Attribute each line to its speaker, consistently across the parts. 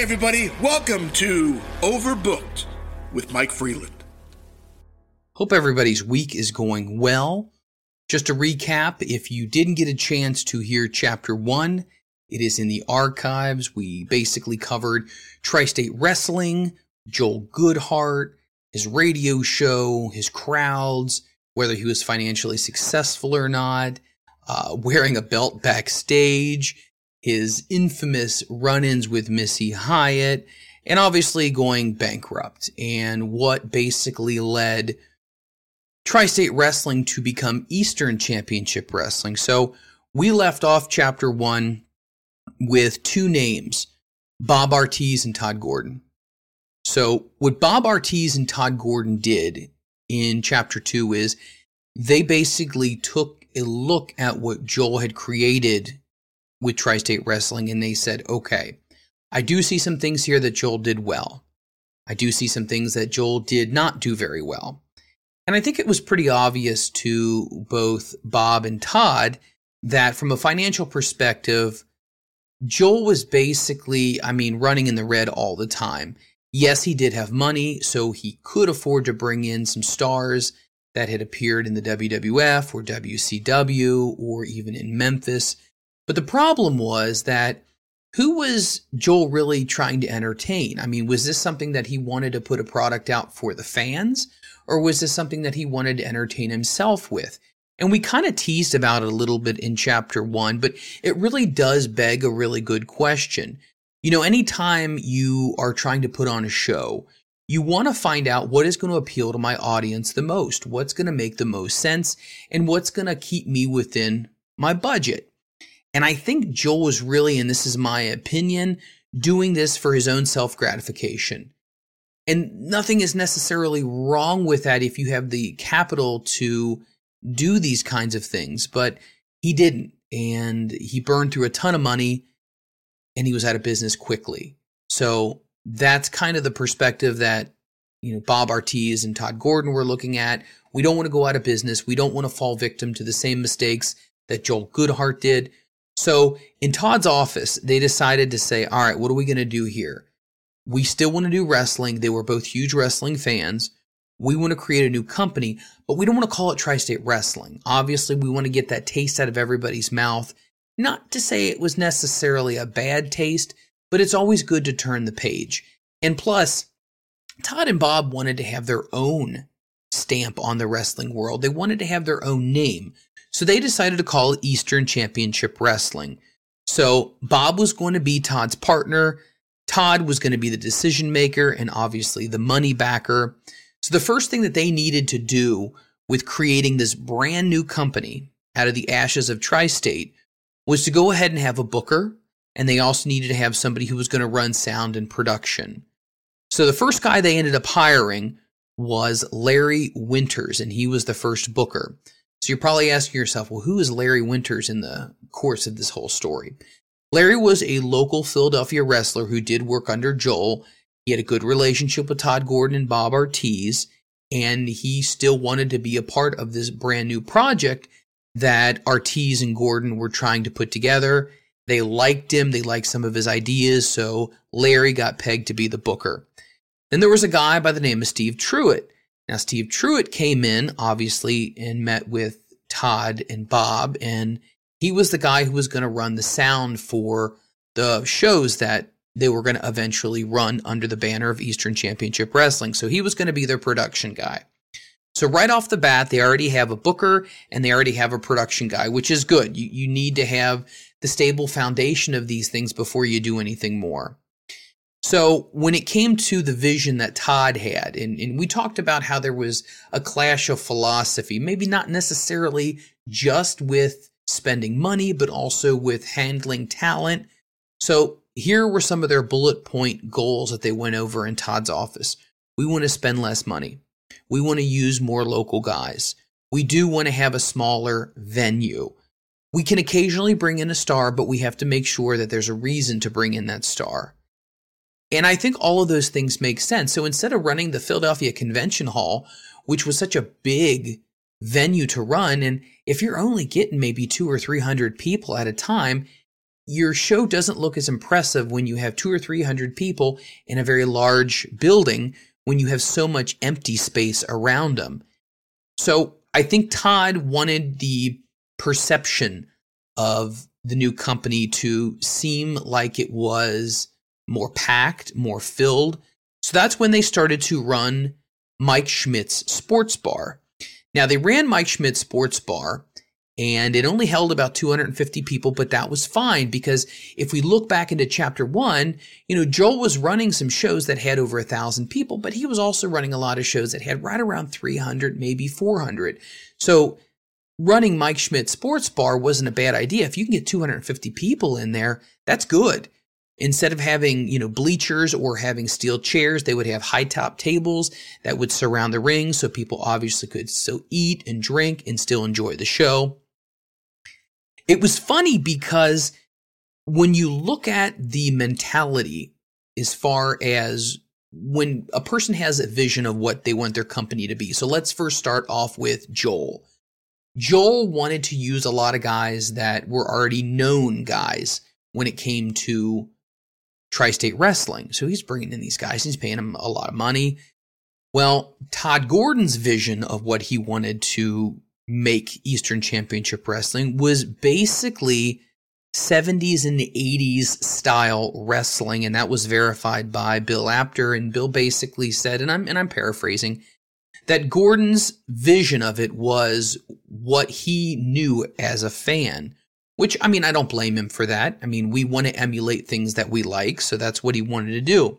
Speaker 1: Everybody, welcome to Overbooked with Mike Freeland.
Speaker 2: Hope everybody's week is going well. Just to recap, if you didn't get a chance to hear chapter one, it is in the archives. We basically covered Tri State Wrestling, Joel Goodhart, his radio show, his crowds, whether he was financially successful or not, uh, wearing a belt backstage, his infamous run ins with Missy Hyatt, and obviously going bankrupt, and what basically led Tri State Wrestling to become Eastern Championship Wrestling. So we left off chapter one with two names Bob Artese and Todd Gordon. So, what Bob Artese and Todd Gordon did in chapter two is they basically took a look at what Joel had created with Tri State Wrestling and they said, okay, I do see some things here that Joel did well. I do see some things that Joel did not do very well. And I think it was pretty obvious to both Bob and Todd that from a financial perspective, Joel was basically, I mean, running in the red all the time. Yes, he did have money, so he could afford to bring in some stars that had appeared in the WWF or WCW or even in Memphis. But the problem was that who was Joel really trying to entertain? I mean, was this something that he wanted to put a product out for the fans, or was this something that he wanted to entertain himself with? And we kind of teased about it a little bit in chapter one, but it really does beg a really good question. You know, anytime you are trying to put on a show, you want to find out what is going to appeal to my audience the most, what's going to make the most sense, and what's going to keep me within my budget. And I think Joel was really, and this is my opinion, doing this for his own self gratification. And nothing is necessarily wrong with that if you have the capital to do these kinds of things, but he didn't. And he burned through a ton of money and he was out of business quickly. So that's kind of the perspective that, you know, Bob Artese and Todd Gordon were looking at. We don't want to go out of business. We don't want to fall victim to the same mistakes that Joel Goodhart did. So in Todd's office, they decided to say, all right, what are we going to do here? We still want to do wrestling. They were both huge wrestling fans. We want to create a new company, but we don't want to call it Tri State Wrestling. Obviously, we want to get that taste out of everybody's mouth. Not to say it was necessarily a bad taste, but it's always good to turn the page. And plus, Todd and Bob wanted to have their own stamp on the wrestling world. They wanted to have their own name. So they decided to call it Eastern Championship Wrestling. So Bob was going to be Todd's partner. Todd was going to be the decision maker and obviously the money backer. So the first thing that they needed to do with creating this brand new company out of the ashes of Tri State was to go ahead and have a booker, and they also needed to have somebody who was going to run sound and production. So the first guy they ended up hiring was Larry Winters, and he was the first booker. So you're probably asking yourself, well, who is Larry Winters in the course of this whole story? Larry was a local Philadelphia wrestler who did work under Joel he had a good relationship with Todd Gordon and Bob Artese, and he still wanted to be a part of this brand new project that Artese and Gordon were trying to put together. They liked him, they liked some of his ideas, so Larry got pegged to be the booker. Then there was a guy by the name of Steve Truitt. Now, Steve Truitt came in, obviously, and met with Todd and Bob, and he was the guy who was going to run the sound for the shows that they were going to eventually run under the banner of Eastern Championship Wrestling. So he was going to be their production guy. So right off the bat, they already have a booker and they already have a production guy, which is good. You, you need to have the stable foundation of these things before you do anything more. So when it came to the vision that Todd had, and, and we talked about how there was a clash of philosophy, maybe not necessarily just with spending money, but also with handling talent. So here were some of their bullet point goals that they went over in Todd's office. We want to spend less money. We want to use more local guys. We do want to have a smaller venue. We can occasionally bring in a star, but we have to make sure that there's a reason to bring in that star. And I think all of those things make sense. So instead of running the Philadelphia Convention Hall, which was such a big venue to run, and if you're only getting maybe two or 300 people at a time, your show doesn't look as impressive when you have two or three hundred people in a very large building when you have so much empty space around them. So I think Todd wanted the perception of the new company to seem like it was more packed, more filled. So that's when they started to run Mike Schmidt's Sports Bar. Now they ran Mike Schmidt's Sports Bar and it only held about 250 people, but that was fine because if we look back into chapter one, you know, Joel was running some shows that had over a thousand people, but he was also running a lot of shows that had right around 300, maybe 400. So running Mike Schmidt Sports Bar wasn't a bad idea. If you can get 250 people in there, that's good. Instead of having, you know, bleachers or having steel chairs, they would have high top tables that would surround the ring so people obviously could so eat and drink and still enjoy the show. It was funny because when you look at the mentality as far as when a person has a vision of what they want their company to be. So let's first start off with Joel. Joel wanted to use a lot of guys that were already known guys when it came to tri state wrestling. So he's bringing in these guys, he's paying them a lot of money. Well, Todd Gordon's vision of what he wanted to make Eastern Championship Wrestling was basically 70s and 80s style wrestling and that was verified by Bill Apter and Bill basically said and I'm and I'm paraphrasing that Gordon's vision of it was what he knew as a fan which I mean I don't blame him for that I mean we want to emulate things that we like so that's what he wanted to do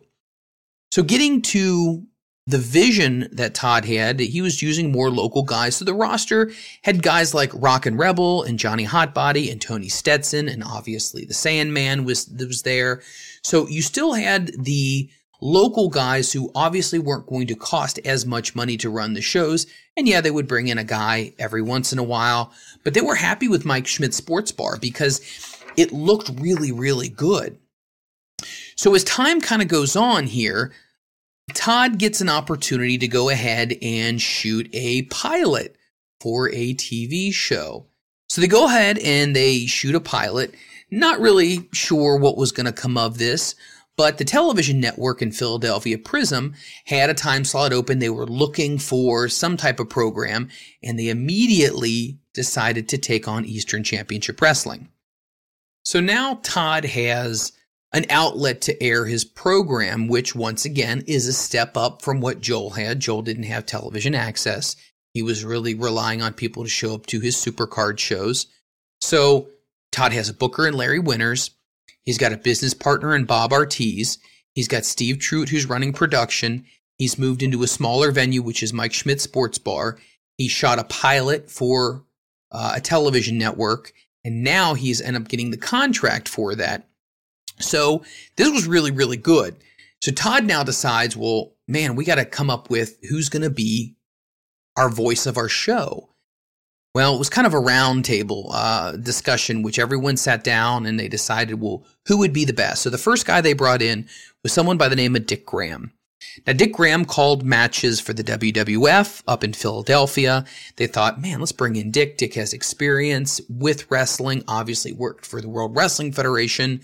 Speaker 2: so getting to the vision that Todd had, he was using more local guys. So the roster had guys like Rockin' Rebel and Johnny Hotbody and Tony Stetson, and obviously the Sandman was, was there. So you still had the local guys who obviously weren't going to cost as much money to run the shows. And yeah, they would bring in a guy every once in a while, but they were happy with Mike Schmidt Sports Bar because it looked really, really good. So as time kind of goes on here, Todd gets an opportunity to go ahead and shoot a pilot for a TV show. So they go ahead and they shoot a pilot. Not really sure what was going to come of this, but the television network in Philadelphia, Prism, had a time slot open. They were looking for some type of program, and they immediately decided to take on Eastern Championship Wrestling. So now Todd has an outlet to air his program, which once again is a step up from what Joel had. Joel didn't have television access. He was really relying on people to show up to his supercard shows. So Todd has a booker and Larry Winters. He's got a business partner in Bob Artese. He's got Steve Truitt, who's running production. He's moved into a smaller venue, which is Mike Schmidt Sports Bar. He shot a pilot for uh, a television network, and now he's ended up getting the contract for that. So this was really, really good. So Todd now decides, well, man, we got to come up with who's going to be our voice of our show. Well, it was kind of a roundtable uh, discussion, which everyone sat down and they decided, well, who would be the best? So the first guy they brought in was someone by the name of Dick Graham. Now, Dick Graham called matches for the WWF up in Philadelphia. They thought, man, let's bring in Dick. Dick has experience with wrestling, obviously worked for the World Wrestling Federation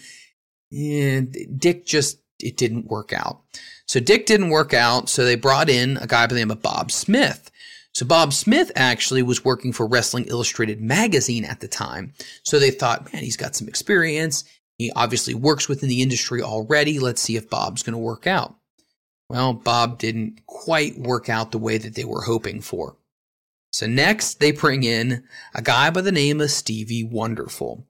Speaker 2: and Dick just, it didn't work out. So Dick didn't work out. So they brought in a guy by the name of Bob Smith. So Bob Smith actually was working for Wrestling Illustrated magazine at the time. So they thought, man, he's got some experience. He obviously works within the industry already. Let's see if Bob's going to work out. Well, Bob didn't quite work out the way that they were hoping for. So next, they bring in a guy by the name of Stevie Wonderful.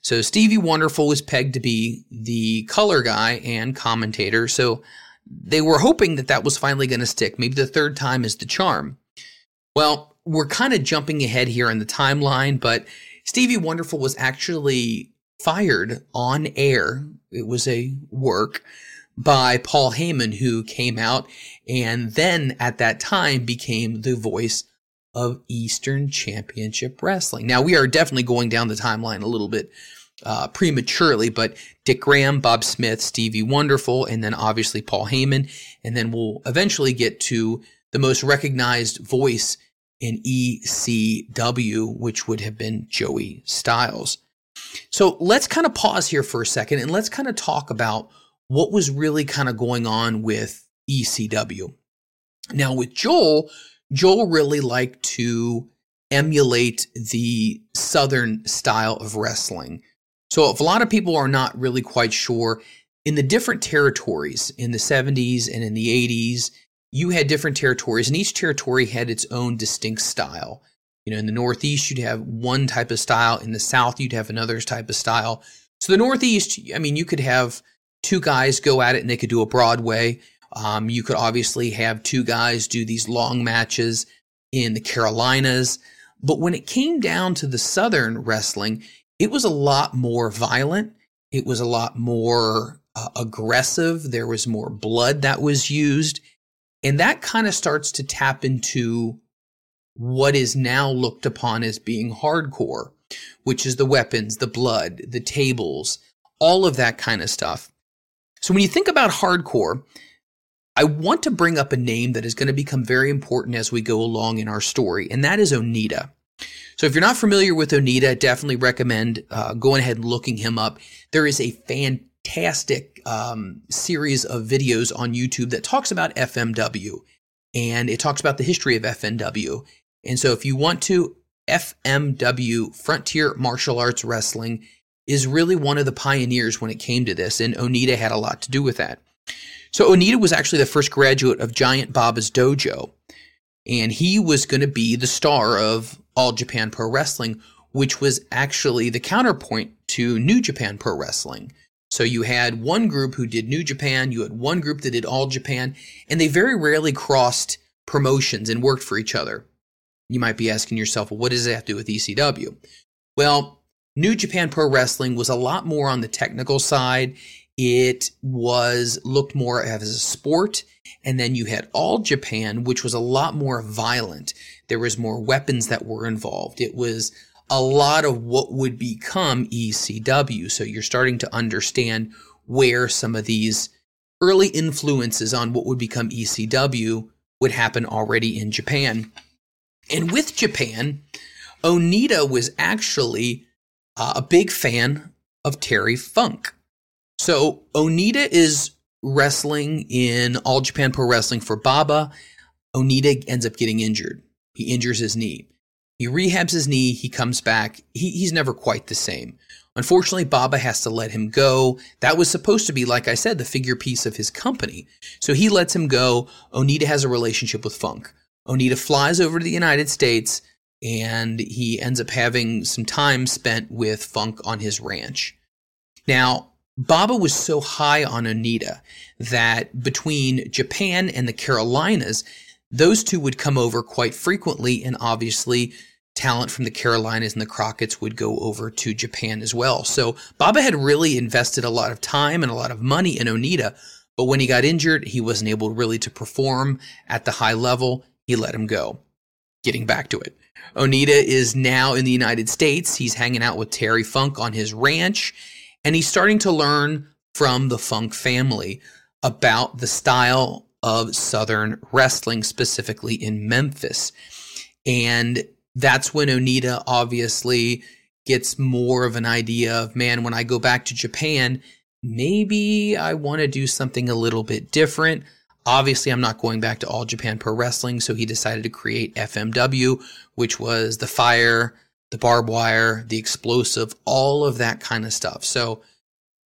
Speaker 2: So Stevie Wonderful was pegged to be the color guy and commentator. So they were hoping that that was finally going to stick. Maybe the third time is the charm. Well, we're kind of jumping ahead here in the timeline, but Stevie Wonderful was actually fired on air. It was a work by Paul Heyman, who came out and then at that time became the voice of Eastern Championship Wrestling. Now, we are definitely going down the timeline a little bit uh, prematurely, but Dick Graham, Bob Smith, Stevie Wonderful, and then obviously Paul Heyman. And then we'll eventually get to the most recognized voice in ECW, which would have been Joey Styles. So let's kind of pause here for a second and let's kind of talk about what was really kind of going on with ECW. Now, with Joel, Joel really liked to emulate the Southern style of wrestling. So, if a lot of people are not really quite sure, in the different territories in the 70s and in the 80s, you had different territories, and each territory had its own distinct style. You know, in the Northeast, you'd have one type of style. In the South, you'd have another type of style. So the Northeast, I mean, you could have two guys go at it and they could do a Broadway. Um, you could obviously have two guys do these long matches in the Carolinas. But when it came down to the Southern wrestling, it was a lot more violent. It was a lot more uh, aggressive. There was more blood that was used. And that kind of starts to tap into what is now looked upon as being hardcore, which is the weapons, the blood, the tables, all of that kind of stuff. So when you think about hardcore, I want to bring up a name that is going to become very important as we go along in our story, and that is Onita. So if you're not familiar with Onita, definitely recommend uh, going ahead and looking him up. There is a fantastic um, series of videos on YouTube that talks about FMW, and it talks about the history of FMW. And so if you want to, FMW, Frontier Martial Arts Wrestling, is really one of the pioneers when it came to this, and Onita had a lot to do with that. So Onita was actually the first graduate of Giant Baba's dojo, and he was going to be the star of All Japan Pro Wrestling, which was actually the counterpoint to New Japan Pro Wrestling. So you had one group who did New Japan, you had one group that did All Japan, and they very rarely crossed promotions and worked for each other. You might be asking yourself, well, what does it have to do with ECW? Well, New Japan Pro Wrestling was a lot more on the technical side. It was looked more as a sport. And then you had All Japan, which was a lot more violent. There was more weapons that were involved. It was a lot of what would become ECW. So you're starting to understand where some of these early influences on what would become ECW would happen already in Japan. And with Japan, Onita was actually uh, a big fan of Terry Funk. So Onita is wrestling in All Japan Pro Wrestling for Baba. Onita ends up getting injured. He injures his knee. He rehabs his knee. He comes back. He, he's never quite the same. Unfortunately, Baba has to let him go. That was supposed to be, like I said, the figure piece of his company. So he lets him go. Onita has a relationship with Funk. Onita flies over to the United States and he ends up having some time spent with Funk on his ranch. Now, Baba was so high on Onita that between Japan and the Carolinas, those two would come over quite frequently, and obviously, talent from the Carolinas and the Crockett's would go over to Japan as well. So, Baba had really invested a lot of time and a lot of money in Onita, but when he got injured, he wasn't able really to perform at the high level. He let him go. Getting back to it. Onita is now in the United States. He's hanging out with Terry Funk on his ranch and he's starting to learn from the Funk family about the style of Southern wrestling, specifically in Memphis. And that's when Onita obviously gets more of an idea of, man, when I go back to Japan, maybe I want to do something a little bit different. Obviously, I'm not going back to All Japan Pro Wrestling, so he decided to create FMW, which was the fire, the barbed wire, the explosive, all of that kind of stuff. So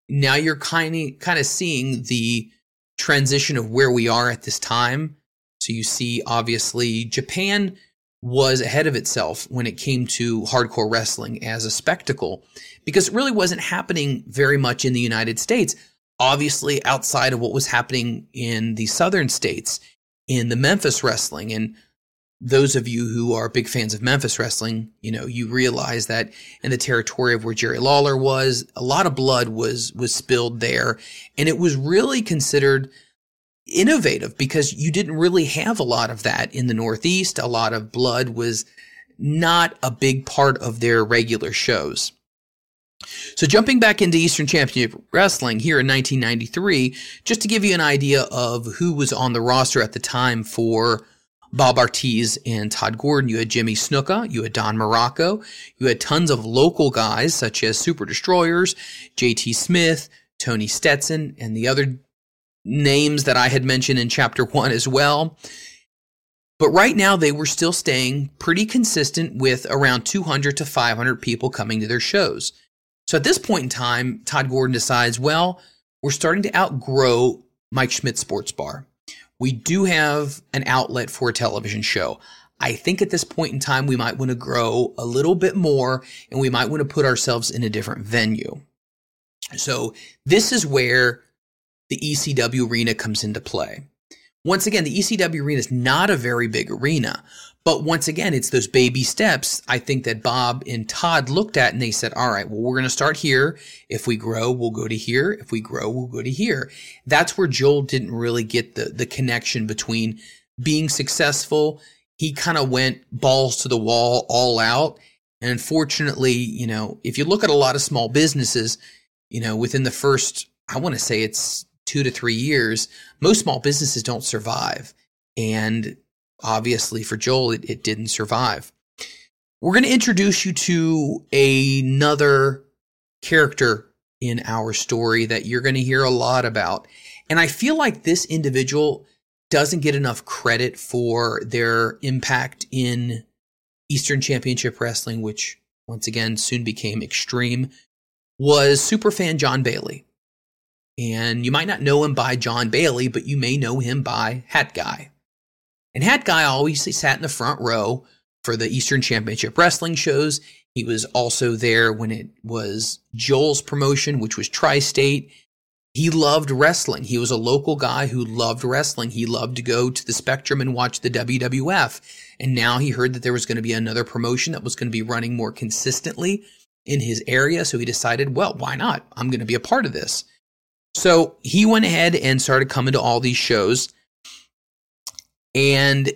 Speaker 2: now you're kind of kind of seeing the transition of where we are at this time. So you see, obviously, Japan was ahead of itself when it came to hardcore wrestling as a spectacle because it really wasn't happening very much in the United States. Obviously, outside of what was happening in the southern states, in the Memphis wrestling and those of you who are big fans of Memphis wrestling, you know, you realize that in the territory of where Jerry Lawler was, a lot of blood was was spilled there, and it was really considered innovative because you didn't really have a lot of that in the Northeast. A lot of blood was not a big part of their regular shows. So jumping back into Eastern Championship Wrestling here in 1993, just to give you an idea of who was on the roster at the time for Bob Artese and Todd Gordon. You had Jimmy Snuka. You had Don Muraco, You had tons of local guys such as Super Destroyers, JT Smith, Tony Stetson, and the other names that I had mentioned in chapter one as well. But right now, they were still staying pretty consistent with around 200 to 500 people coming to their shows. So at this point in time, Todd Gordon decides, well, we're starting to outgrow Mike Schmidt Sports Bar. We do have an outlet for a television show. I think at this point in time, we might want to grow a little bit more and we might want to put ourselves in a different venue. So this is where the ECW arena comes into play. Once again, the ECW arena is not a very big arena, but once again, it's those baby steps I think that Bob and Todd looked at and they said, all right, well, we're going to start here. If we grow, we'll go to here. If we grow, we'll go to here. That's where Joel didn't really get the, the connection between being successful. He kind of went balls to the wall, all out. And unfortunately, you know, if you look at a lot of small businesses, you know, within the first, I want to say it's two to three years, most small businesses don't survive. And obviously for Joel, it, it didn't survive. We're going to introduce you to another character in our story that you're going to hear a lot about. And I feel like this individual doesn't get enough credit for their impact in Eastern Championship Wrestling, which once again soon became Extreme, was superfan John Bailey. And you might not know him by John Bailey, but you may know him by Hat Guy. And Hat Guy always sat in the front row for the Eastern Championship Wrestling shows. He was also there when it was Joel's promotion, which was Tri State. He loved wrestling. He was a local guy who loved wrestling. He loved to go to the Spectrum and watch the WWF. And now he heard that there was going to be another promotion that was going to be running more consistently in his area. So he decided, well, why not? I'm going to be a part of this. So he went ahead and started coming to all these shows. And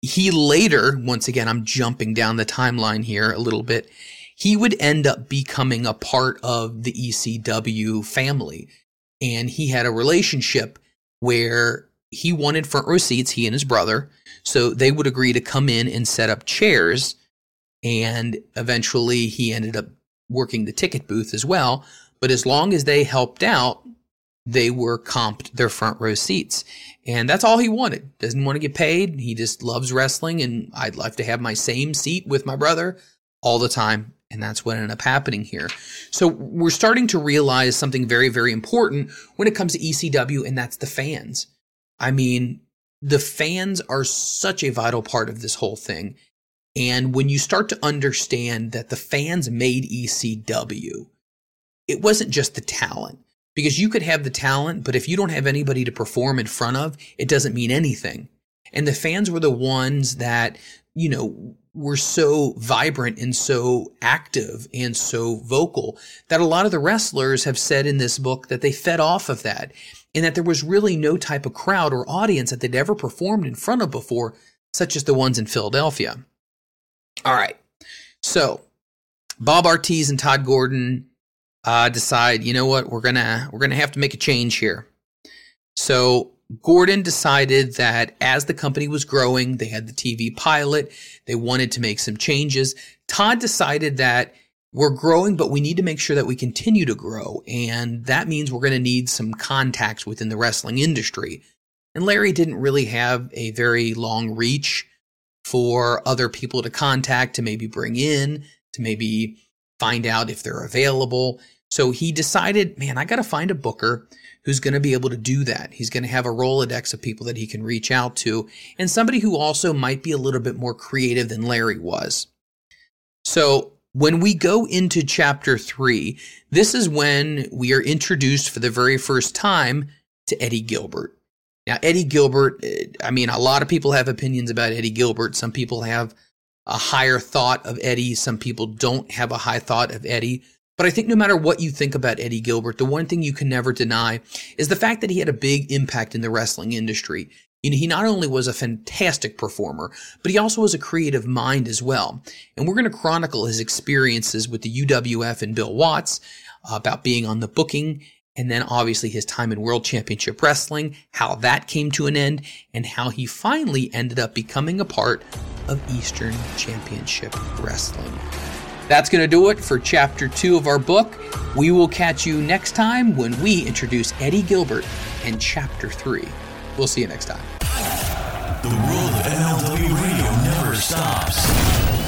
Speaker 2: he later, once again, I'm jumping down the timeline here a little bit. He would end up becoming a part of the ECW family. And he had a relationship where he wanted front row seats, he and his brother. So they would agree to come in and set up chairs. And eventually he ended up working the ticket booth as well. But as long as they helped out, they were comped their front row seats. And that's all he wanted. Doesn't want to get paid. He just loves wrestling. And I'd love to have my same seat with my brother all the time. And that's what ended up happening here. So we're starting to realize something very, very important when it comes to ECW, and that's the fans. I mean, the fans are such a vital part of this whole thing. And when you start to understand that the fans made ECW, it wasn't just the talent because you could have the talent, but if you don't have anybody to perform in front of, it doesn't mean anything. And the fans were the ones that, you know, were so vibrant and so active and so vocal that a lot of the wrestlers have said in this book that they fed off of that and that there was really no type of crowd or audience that they'd ever performed in front of before, such as the ones in Philadelphia. All right. So Bob Artese and Todd Gordon uh, decide, you know what, we're gonna we're gonna have to make a change here. So Gordon decided that as the company was growing, they had the TV pilot, they wanted to make some changes. Todd decided that we're growing, but we need to make sure that we continue to grow. And that means we're going to need some contacts within the wrestling industry. And Larry didn't really have a very long reach for other people to contact, to maybe bring in, to maybe find out if they're available. So he decided, man, I got to find a booker who's going to be able to do that. He's going to have a Rolodex of people that he can reach out to and somebody who also might be a little bit more creative than Larry was. So when we go into chapter three, this is when we are introduced for the very first time to Eddie Gilbert. Now, Eddie Gilbert, eh, I mean, a lot of people have opinions about Eddie Gilbert. Some people have a higher thought of Eddie. Some people don't have a high thought of Eddie. But I think no matter what you think about Eddie Gilbert, the one thing you can never deny is the fact that he had a big impact in the wrestling industry. You know, he not only was a fantastic performer, but he also was a creative mind as well. And we're going to chronicle his experiences with the UWF and Bill Watts uh, about being on the booking and then obviously his time in World Championship Wrestling, how that came to an end, and how he finally ended up becoming a part of Eastern Championship Wrestling. That's going to do it for chapter two of our book. We will catch you next time when we introduce Eddie Gilbert and chapter three. We'll see you next time.
Speaker 3: The world of MLW radio never stops.